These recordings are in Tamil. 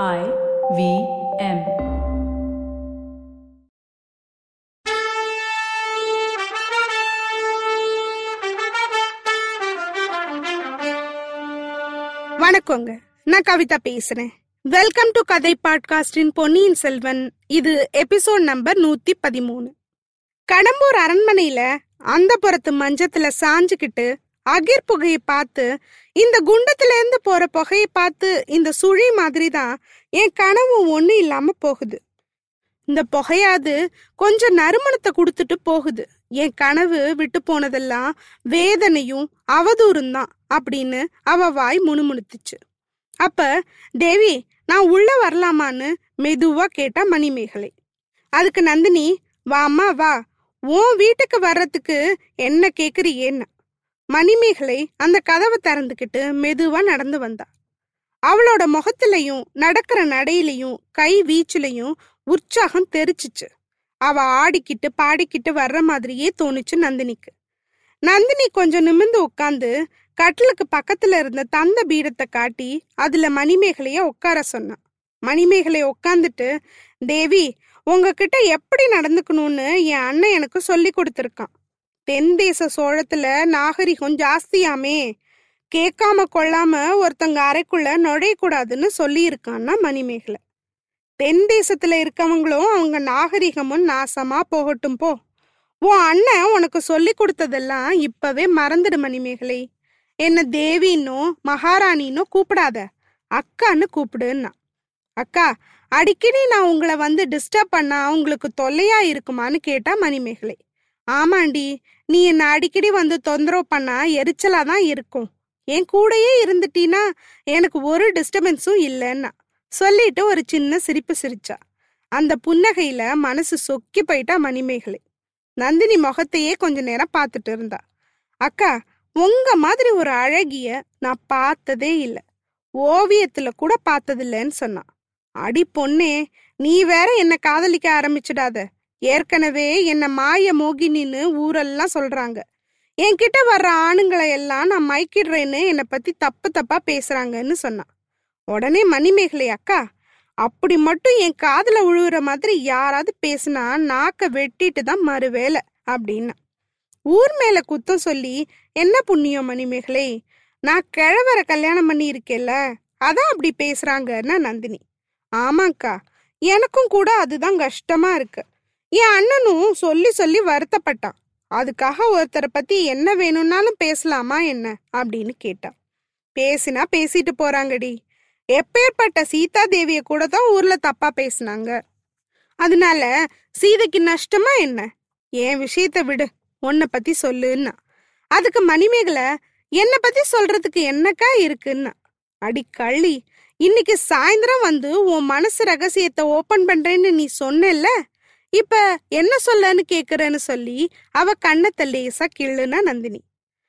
I V M. வணக்கங்க. நான் கவிதா பேசுறேன். வெல்கம் டு கதை பாட்காஸ்டின் பொன்னியின் செல்வன். இது எபிசோட் நம்பர் நூத்தி பதிமூணு. கடம்பூர் அரண்மனையில அந்த புறத்து மஞ்சத்துல சாஞ்சுக்கிட்டு அகிர் புகையை பார்த்து இந்த குண்டத்துல இருந்து போற புகையை பார்த்து இந்த சுழி மாதிரி தான் என் கனவு ஒண்ணு இல்லாம போகுது. இந்த புகையாது கொஞ்சம் நறுமணத்தை கொடுத்துட்டு போகுது. என் கனவு விட்டு போனதெல்லாம் வேதனையும் அவதூறும் தான் அப்படின்னு அவ வாய் முணுமுணுத்துச்சு. அப்ப தேவி நான் உள்ள வரலாமான்னு மெதுவா கேட்டா மணிமேகலை. அதுக்கு நந்தினி வாமா வா. உன் வீட்டுக்கு வர்றதுக்கு என்ன கேக்குறியேன்னா. மணிமேகலை அந்த கதவை திறந்துக்கிட்டு மெதுவா நடந்து வந்தா. அவளோட முகத்திலையும் நடக்கிற நடையிலையும் கை வீச்சுலையும் உற்சாகம் தெரிச்சிச்சு அவ ஆடிக்கிட்டு பாடிக்கிட்டு வர்ற மாதிரியே தோணுச்சு நந்தினிக்கு. நந்தினி கொஞ்சம் நிமிர்ந்து உட்காந்து கட்டிலுக்கு பக்கத்துல இருந்த தந்த பீடத்தை காட்டி அதுல மணிமேகலைய உட்கார சொன்னான் மணிமேகலை உட்காந்துட்டு தேவி உங்ககிட்ட எப்படி நடந்துக்கணும்னு என் அண்ணன் எனக்கு சொல்லி கொடுத்துருக்கான். தென் தேச சோழத்துல நாகரிகம் ஜாஸ்தியாமே. கேட்காம கொள்ளாம ஒருத்தங்க அறைக்குள்ள நுழையக்கூடாதுன்னு சொல்லி இருக்கான்னா மணிமேகலை. தென் தேசத்துல இருக்கவங்களும் அவங்க நாகரிகமும் நாசமா போகட்டும் போ. உன் அண்ணன் உனக்கு சொல்லி கொடுத்ததெல்லாம் இப்பவே மறந்துடு மணிமேகலை. என்ன தேவின்னோ மகாராணின்னோ கூப்பிடாத. அக்கான்னு கூப்பிடுன்னா. அக்கா அடிக்கடி நான் உங்களை வந்து டிஸ்டர்ப் பண்ணா உங்களுக்கு தொல்லையா இருக்குமான்னு கேட்டா மணிமேகலை. ஆமாண்டி நீ என்ன அடிக்கடி வந்து தொந்தரவு பண்ணா எரிச்சலா தான் இருக்கும். என் கூடயே இருந்துட்டீன்னா எனக்கு ஒரு டிஸ்டர்பன்ஸும் இல்லைன்னா. சொல்லிட்டு ஒரு சின்ன சிரிப்பு சிரிச்சா. அந்த புன்னகையில மனசு சொக்கி போயிட்டா மணிமேகலை. நந்தினி முகத்தையே கொஞ்ச நேரம் பார்த்துட்டு இருந்தா. அக்கா உங்க மாதிரி ஒரு அழகிய நான் பார்த்ததே இல்ல. ஓவியத்துல கூட பார்த்ததில்லன்னு சொன்னான் அடி பொண்ணே நீ வேற என்ன காதலிக்க ஆரம்பிச்சிடாத. ஏற்கனவே என்ன மாய மோகினின்னு ஊரெல்லாம் சொல்றாங்க. என்கிட்ட வர்ற ஆணுங்களை எல்லாம் நான் மயக்கிடுறேன்னு என்னை பத்தி தப்பு தப்பா பேசுறாங்கன்னு சொன்னான். உடனே மணிமேகலை அக்கா அப்படி மட்டும் என் காதுல உழுவுற மாதிரி யாராவது பேசுனா நாக்க வெட்டிட்டு தான் மறுவேலை அப்படின்னா. ஊர் மேல குத்தம் சொல்லி என்ன புண்ணியம் மணிமேகலை? நான் கிழவரை கல்யாணம் பண்ணி இருக்கேல்ல அதான் அப்படி பேசுறாங்கன்னா நந்தினி. ஆமாக்கா எனக்கும் கூட அதுதான் கஷ்டமா இருக்கு. என் அண்ணனும் சொல்லி சொல்லி வருத்தப்பட்டான். அதுக்காக ஒருத்தரை பத்தி என்ன வேணும்னாலும் பேசலாமா என்ன? அப்படின்னு கேட்டான். பேசினா பேசிட்டு போறாங்கடி. எப்பேற்பட்ட சீதா தேவிய கூட தான் ஊர்ல தப்பா பேசுனாங்க. அதனால சீதைக்கு நஷ்டமா என்ன? என் விஷயத்த விடு உன்னை பத்தி சொல்லுன்னா. அதுக்கு மணிமேகலை என்னை பத்தி சொல்றதுக்கு என்னக்கா இருக்குன்னா. அடி கள்ளி இன்னைக்கு சாயந்தரம் வந்து உன் மனசு ரகசியத்தை ஓபன் பண்றேன்னு நீ சொன்னேல்ல? இப்ப என்ன சொல்லன்னு கேக்குறேன்னு சொல்லி அவ கண்ணத்தை லேசா கிள்ளுனா நந்தினி.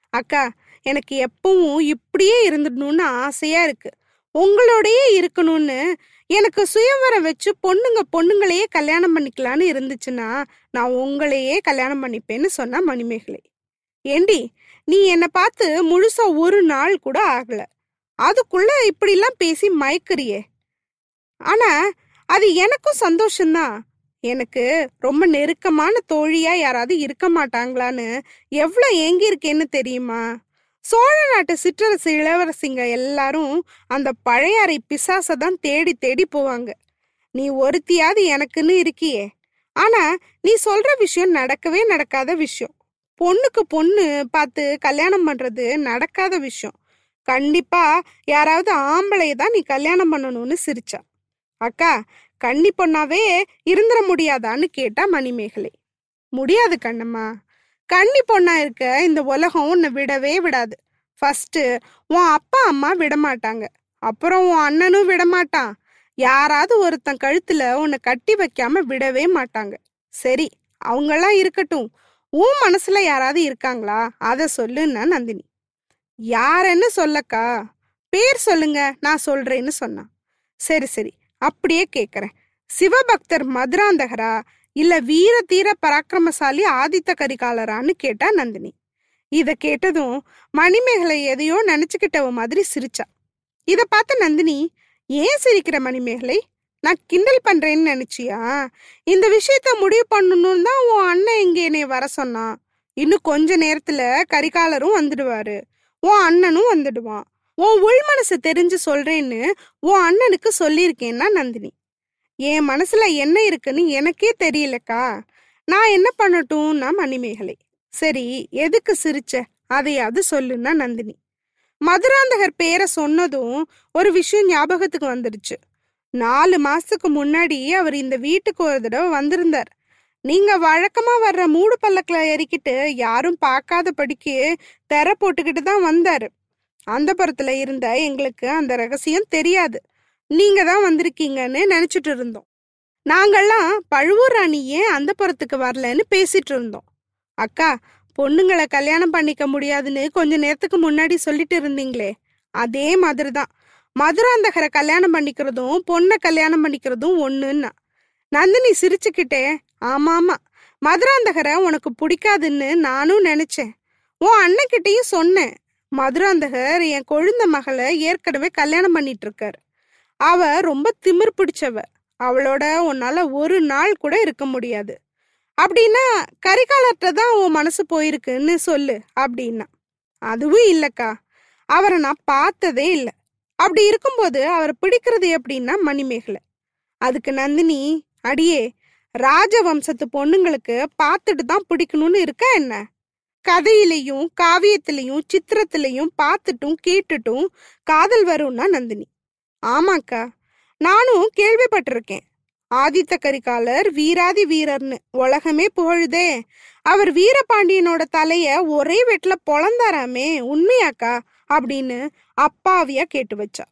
அக்கா எனக்கு எப்பவும் இப்படியே இருந்துடணும்னு ஆசையா இருக்கு. உங்களோடயே இருக்கணும்னு எனக்கு சுயவரம் வச்சு பொண்ணுங்க பொண்ணுங்களையே கல்யாணம் பண்ணிக்கலான்னு இருந்துச்சுன்னா நான் உங்களையே கல்யாணம் பண்ணிப்பேன்னு சொன்னா மணிமேகலை. ஏண்டி நீ என்னை பார்த்து முழுசா ஒரு நாள் கூட ஆகல. அதுக்குள்ள இப்படிலாம் பேசி மயக்கிறியே. ஆனா அது எனக்கும் சந்தோஷம்தான். எனக்கு ரொம்ப நெருக்கமான தோழியா யாராவது இருக்க மாட்டாங்களான்னு எவ்வளோ ஏங்கி இருக்கேன்னு தெரியுமா? சோழ நாட்டு சிற்றரசு இளவரசிங்க எல்லாரும் அந்த பழையாறை பிசாசை தான் தேடி தேடி போவாங்க. நீ ஒருத்தியாவது எனக்குன்னு இருக்கியே. ஆனா நீ சொல்ற விஷயம் நடக்கவே நடக்காத விஷயம். பொண்ணுக்கு பொண்ணு பார்த்து கல்யாணம் பண்றது நடக்காத விஷயம். கண்டிப்பா யாராவது ஆம்பளைய தான் நீ கல்யாணம் பண்ணணும்னு சிரிச்சா. அக்கா கன்னி பொண்ணாவே இருந்துட முடியாதான்னு கேட்டா மணிமேகலை. முடியாது கண்ணம்மா. கன்னி பொண்ணா இருக்க இந்த உலகம் உன்னை விடவே விடாது. ஃபர்ஸ்ட் உன் அப்பா அம்மா விட மாட்டாங்க அப்புறம் உன் அண்ணனும் விடமாட்டான். யாராவது ஒருத்தன் கழுத்துல உன்னை கட்டி வைக்காம விடவே மாட்டாங்க. சரி அவங்களாம் இருக்கட்டும். உன் மனசுல யாராவது இருக்காங்களா? அதை சொல்லுன்னா நந்தினி. யாருன்னு சொல்லக்கா? பேர் சொல்லுங்க நான் சொல்றேன்னு சொன்னான். சரி சரி. அப்படியே கேட்குறேன் சிவபக்தர் மதுராந்தகரா? இல்ல வீர தீர பராக்கிரமசாலி ஆதித்த கரிகாலரான்னு கேட்டா நந்தினி. இத கேட்டதும் மணிமேகலை எதையோ நினைச்சுக்கிட்டவ மாதிரி சிரிச்சா. இத பார்த்த நந்தினி ஏன் சிரிக்கிற மணிமேகலை? நான் கிண்டல் பண்றேன்னு நினைச்சியா? இந்த விஷயத்த முடிவு பண்ணணும்னு தான் உன் அண்ணன் இங்க என்னை வர சொன்னான். இன்னும் கொஞ்ச நேரத்துல கரிகாலரும் வந்துடுவாரு. உன் அண்ணனும் வந்துடுவான். உன் உள் மனசு தெரிஞ்சு சொல்றேன்னு உன் அண்ணனுக்கு சொல்லியிருக்கேன்னா நந்தினி. என் மனசுல என்ன இருக்குன்னு எனக்கே தெரியலக்கா. நான் என்ன பண்ணட்டும்னா மணிமேகலை. சரி எதுக்கு சிரிச்ச? அதையாவது சொல்லுன்னா நந்தினி. மதுராந்தகர் பேரை சொன்னதும் ஒரு விஷயம் ஞாபகத்துக்கு வந்துடுச்சு நாலு மாசத்துக்கு முன்னாடி அவர் இந்த வீட்டுக்கு ஒரு தடவை வந்திருந்தார். நீங்க வழக்கமா வர்ற மூடு பல்லக்கில் ஏறிக்கிட்டு யாரும் பார்க்காத படிக்கு தெர போட்டுக்கிட்டு தான் வந்தாரு. அந்த புறத்துல இருந்த எங்களுக்கு அந்த ரகசியம் தெரியாது. நீங்க தான் வந்திருக்கீங்கன்னு நினைச்சிட்டு இருந்தோம். நாங்கள்லாம் பழுவூர் ராணி ஏன் அந்த புறத்துக்கு வரலன்னு பேசிட்டு இருந்தோம். அக்கா பொண்ணுங்களை கல்யாணம் பண்ணிக்க முடியாதுன்னு கொஞ்ச நேரத்துக்கு முன்னாடி சொல்லிட்டு இருந்தீங்களே அதே மாதிரி தான். மதுராந்தகரை கல்யாணம் பண்ணிக்கிறதும் பொண்ணை கல்யாணம் பண்ணிக்கிறதும் ஒண்ணுன்னா. நந்தினி சிரிச்சுக்கிட்டே ஆமாமா மதுராந்தகரை உனக்கு பிடிக்காதுன்னு நானும் நினைச்சேன். உன் அண்ணன்கிட்டயும் சொன்னேன். மதுராந்தகர் என் கொழுந்த மகளை ஏற்கனவே கல்யாணம் பண்ணிட்டு இருக்கார் அவ ரொம்ப திமிர் பிடிச்சவ. அவளோட உன்னால ஒரு நாள் கூட இருக்க முடியாது. அப்படின்னா கரிகாலர்கிட்ட தான் உன் மனசு போயிருக்குன்னு சொல்லு அப்படின்னா. அதுவும் இல்லக்கா. அவரை நான் பார்த்ததே இல்லை. அப்படி இருக்கும்போது அவரை பிடிக்கிறது எப்படின்னா மணிமேகலை. அதுக்கு நந்தினி அடியே ராஜவம்சத்து பொண்ணுங்களுக்கு பார்த்துட்டு தான் பிடிக்கணும்னு இருக்கா என்ன? கதையிலையும் காவியத்திலையும் சித்திரத்திலையும் பார்த்துட்டும் கேட்டுட்டும் காதல் வரும்னா நந்தினி. ஆமாக்கா. நானும் கேள்விப்பட்டிருக்கேன். ஆதித்த கரிகாலர் வீராதி வீரர்னு. உலகமே புகழுதே. அவர் வீரபாண்டியனோட தலைய ஒரே வெட்டில் பொழந்தாராமே உண்மையாக்கா? அப்படின்னு அப்பாவியா கேட்டு வச்சா.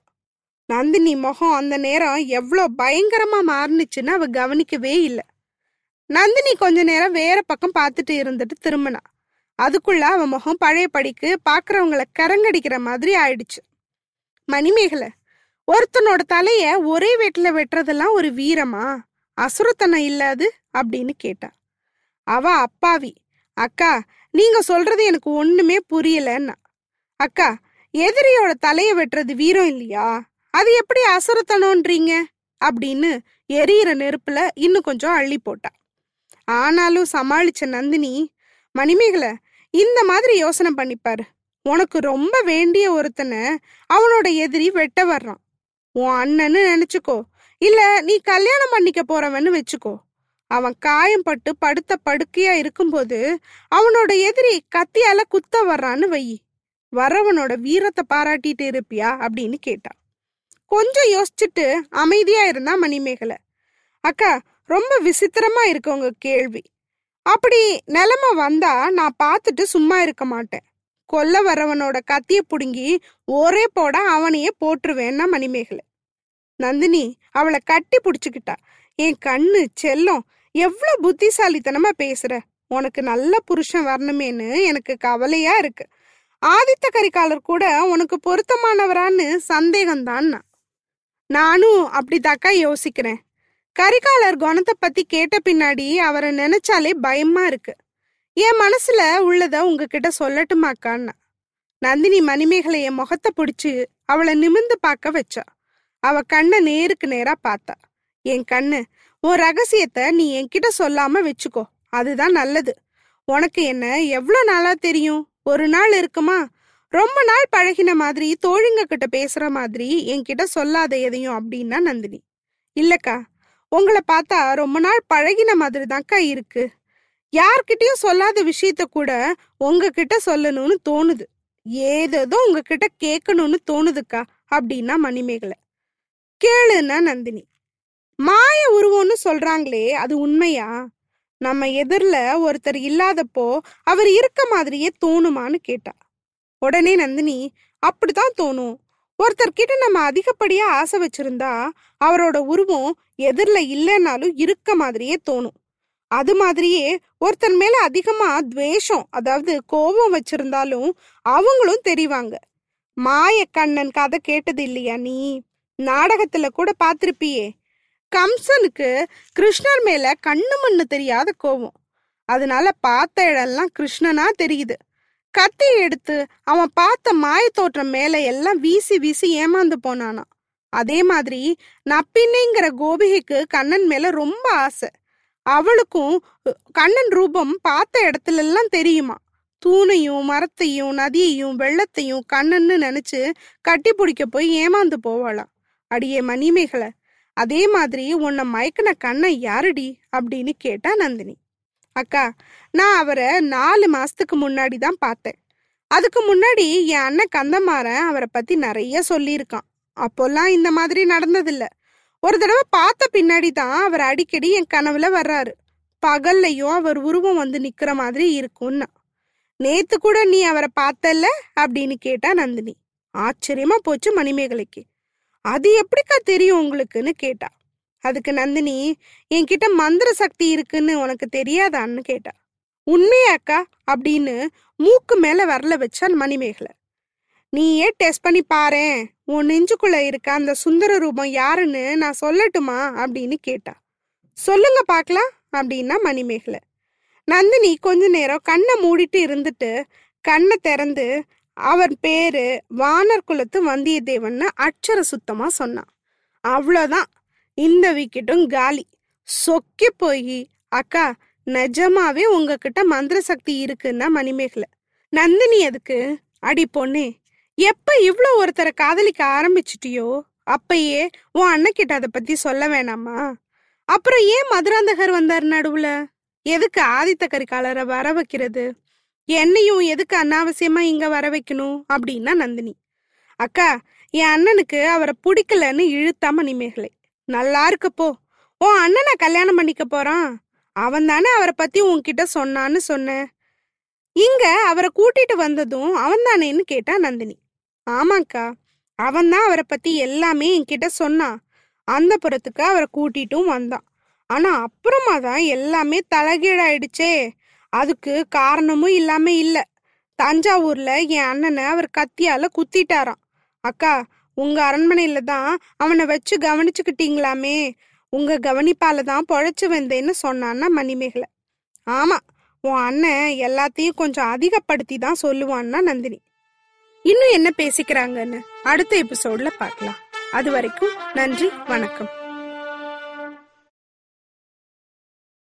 நந்தினி முகம் அந்த நேரம் எவ்வளோ பயங்கரமா மாறுனுச்சுன்னு அவ கவனிக்கவே இல்லை. நந்தினி கொஞ்ச நேரம் வேற பக்கம் பார்த்துட்டு இருந்துட்டு திரும்பினா. அதுக்குள்ள அவன் முகம் பழைய படிக்கு பாக்குறவங்கள கரங்கடிக்கிற மாதிரி ஆயிடுச்சு. மணிமேகலை ஒருத்தனோட தலைய ஒரே வெட்டில வெட்டுறதெல்லாம் ஒரு வீரமா? அசுரத்தனம் இல்லாது அப்படின்னு கேட்டா. அவ அப்பாவி அக்கா நீங்க சொல்றது எனக்கு ஒண்ணுமே புரியலன்னா. அக்கா எதிரியோட தலைய வெட்டுறது வீரம் இல்லையா? அது எப்படி அசுரத்தனம்ன்றீங்க? அப்படின்னு எரியிற நெருப்புல இன்னும் கொஞ்சம் அள்ளி போட்டா. ஆனாலும் சமாளிச்ச நந்தினி மணிமேகலை இந்த மாதிரி யோசனை பண்ணிப்பாரு உனக்கு ரொம்ப வேண்டிய ஒருத்தனை அவனோட எதிரி வெட்ட வர்றான். உன் அண்ணன்னு நினைச்சுக்கோ. இல்ல நீ கல்யாணம் பண்ணிக்க போறவன்னு வச்சுக்கோ. அவன் காயம் பட்டு படுத்த படுக்கையா இருக்கும்போது அவனோட எதிரி கத்தியால குத்த வர்றான்னு வை. வரவனோட வீரத்தை பாராட்டிட்டு இருப்பியா? அப்படின்னு கேட்டான் கொஞ்சம் யோசிச்சுட்டு அமைதியா இருந்தா மணிமேகலை. அக்கா ரொம்ப விசித்திரமா இருக்கு உங்க கேள்வி. அப்படி நிலைமை வந்தா நான் பார்த்துட்டு சும்மா இருக்க மாட்டேன். கொல்ல வரவனோட கத்திய புடுங்கி ஒரே போட அவனையே போட்டுருவேன்னா மணிமேகலை. நந்தினி அவளை கட்டி பிடிச்சுக்கிட்டா. என் கண்ணு செல்லம் எவ்வளோ புத்திசாலித்தனமா பேசுற? உனக்கு நல்ல புருஷன் வரணுமேன்னு எனக்கு கவலையா இருக்கு. ஆதித்த கரிகாலர் கூட உனக்கு பொருத்தமானவரான்னு சந்தேகம்தான் நானும் அப்படித்தாக்கா யோசிக்கிறேன். கரிகாலர் குணத்தை பத்தி கேட்ட பின்னாடி அவரை நினைச்சாலே பயமா இருக்கு. என் மனசுல உள்ளத உங்ககிட்ட சொல்லட்டுமாக்கான்னா நந்தினி மணிமேகலைய முகத்தை பிடிச்சு அவளை நிமிந்து பார்க்க வச்சா. அவ கண்ணை நேருக்கு நேரா பார்த்தா. என் கண்ணு உன் ரகசியத்தை நீ என்கிட்ட சொல்லாம வச்சுக்கோ. அதுதான் நல்லது. உனக்கு என்ன எவ்வளோ நாளா தெரியும்? ஒரு நாள் இருக்குமா? ரொம்ப நாள் பழகின மாதிரி தோழிங்க கிட்ட பேசுற மாதிரி என்கிட்ட சொல்லாத எதையும் அப்படின்னா நந்தினி. இல்லக்கா உங்களை பார்த்தா ரொம்ப நாள் பழகின மாதிரி தான்க்கா இருக்கு. யார்கிட்டயும் சொல்லாத விஷயத்த கூட உங்ககிட்ட சொல்லணும்னு தோணுது. ஏதேதோ உங்ககிட்ட கேட்கணும்னு தோணுதுக்கா? அப்படின்னா மணிமேகலை. கேளுன்னா நந்தினி. மாய உருவம்னு சொல்றாங்களே அது உண்மையா? நம்ம எதிரில் ஒருத்தர் இல்லாதப்போ அவர் இருக்க மாதிரியே தோணுமான்னு கேட்டா. உடனே நந்தினி அப்படித்தான் தோணும். ஒருத்தர்கிட்ட நம்ம அதிகப்படியா ஆசை வச்சிருந்தா அவரோட உருவம் எதிரில் இல்லைன்னாலும் இருக்க மாதிரியே தோணும். அது மாதிரியே ஒருத்தன் மேல அதிகமா துவேஷம் அதாவது கோபம் வச்சிருந்தாலும் அவங்களும் தெரிவாங்க. மாயக்கண்ணன் கதை கேட்டது இல்லையா நீ? நாடகத்துல கூட பார்த்திருப்பியே கம்சனுக்கு கிருஷ்ணர் மேல கண்ணு மண்ணு தெரியாத கோபம். அதனால பார்த்த இடம்லாம் கிருஷ்ணனா தெரியுது. கத்தி எடுத்து அவன் பார்த்த மாய தோற்றம் மேல எல்லாம் வீசி வீசி ஏமாந்து போனானா அதே மாதிரி நப்பின்னைங்கிற கோபிகைக்கு கண்ணன் மேல ரொம்ப ஆசை. அவளுக்கும் கண்ணன் ரூபம் பார்த்த இடத்துல எல்லாம் தெரியுமா தூணையும் மரத்தையும் நதியையும் வெள்ளத்தையும் கண்ணன்னு நினைச்சு கட்டி பிடிக்க போய் ஏமாந்து போவாளாம். அடியே மணிமேகலை அதே மாதிரி உன்னை மயக்கின கண்ணை யாருடி? அப்படின்னு கேட்டா நந்தினி. அக்கா நான் அவரை நாலு மாசத்துக்கு முன்னாடி தான் பார்த்தேன். அதுக்கு முன்னாடி என் அண்ணன் கந்தமாறன் அவரை பத்தி நிறைய சொல்லியிருக்கான். அப்போல்லாம் இந்த மாதிரி நடந்ததில்ல. ஒரு தடவை பார்த்த பின்னாடி தான் அவர் அடிக்கடி என் கனவுல வர்றாரு. பகல்லையும் அவர் உருவம் வந்து நிக்கிற மாதிரி இருக்கும்னா. நேத்து கூட நீ அவரை பார்த்தல்ல? அப்படின்னு கேட்டா நந்தினி. ஆச்சரியமா போச்சு மணிமேகலைக்கு. அது எப்படிக்கா தெரியும் உங்களுக்குன்னு கேட்டா. அதுக்கு நந்தினி என்கிட்ட மந்திர சக்தி இருக்குன்னு உனக்கு தெரியாதான்னு கேட்டா. உண்மையாக்கா அப்படின்னு மூக்கு மேல வரல வச்சான் மணிமேகலை. நீயே டெஸ்ட் பண்ணி பாரு உன் நெஞ்சுக்குள்ள இருக்க அந்த சுந்தர ரூபம் யாருன்னு நான் சொல்லட்டுமா? அப்படின்னு கேட்டா. சொல்லுங்க பார்க்கலாம் அப்படின்னா மணிமேகலை. நந்தினி கொஞ்ச நேரம் கண்ணை மூடிட்டு இருந்துட்டு கண்ணை திறந்து அவர் பேரு வானர் குலத்து வந்தியத்தேவன்னு அட்சர சுத்தமா சொன்னான் அவ்வளோதான் இந்த விக்கெட்டும் காலி. சொக்கி போய் அக்கா நிஜமாவே உங்ககிட்ட மந்திர சக்தி இருக்குன்னா மணிமேகலை. நந்தினி அதுக்கு அடி பொண்ணே எப்ப இவ்வளோ ஒருத்தரை காதலிக்க ஆரம்பிச்சிட்டியோ அப்பயே உன் அண்ணன் அதை பத்தி சொல்ல வேணாமா? அப்புறம் ஏன் மதுராந்தகர் வந்தார் நடுவுல? எதுக்கு ஆதித்த கரிகாலரை வர வைக்கிறது? என்னையும் எதுக்கு அனாவசியமா இங்க வர வைக்கணும்? அப்படின்னா நந்தினி. அக்கா என் அண்ணனுக்கு அவரை பிடிக்கலன்னு இழுத்தா மணிமேகலை. நல்லா இருக்கு போ. உன் அண்ணனை கல்யாணம் பண்ணிக்க போறான். அவன் தானே அவரை பத்தி உன்கிட்ட சொன்னான்னு சொன்னேன் இங்க அவரை கூட்டிட்டு வந்ததும் அவன் தானேன்னு கேட்டா நந்தினி. ஆமாக்கா அவன் தான் அவரை பத்தி எல்லாமே என்கிட்ட சொன்னான் அந்த புறத்துக்கு அவரை கூட்டிட்டும் வந்தான். ஆனா அப்புறமா தான் எல்லாமே தலைகீழாயிடுச்சே. அதுக்கு காரணமும் இல்லாம இல்ல. தஞ்சாவூர்ல என் அண்ணனை அவர் கத்தியால குத்திட்டாராம். அக்கா உங்க அரண்மனையில தான் அவனை வச்சு கவனிச்சுக்கிட்டீங்களாமே? உங்க கவனிப்பால தான் பொழைச்சு வந்தேன்னு சொன்னான்னா மணிமேகலை. ஆமா உன் அண்ணன் எல்லாத்தையும் கொஞ்சம் அதிகப்படுத்தி தான் சொல்லுவான்னா நந்தினி. இன்னும் என்ன பேசிக்கிறாங்கன்னு அடுத்த எபிசோட்ல பார்க்கலாம். அது வரைக்கும் நன்றி வணக்கம்.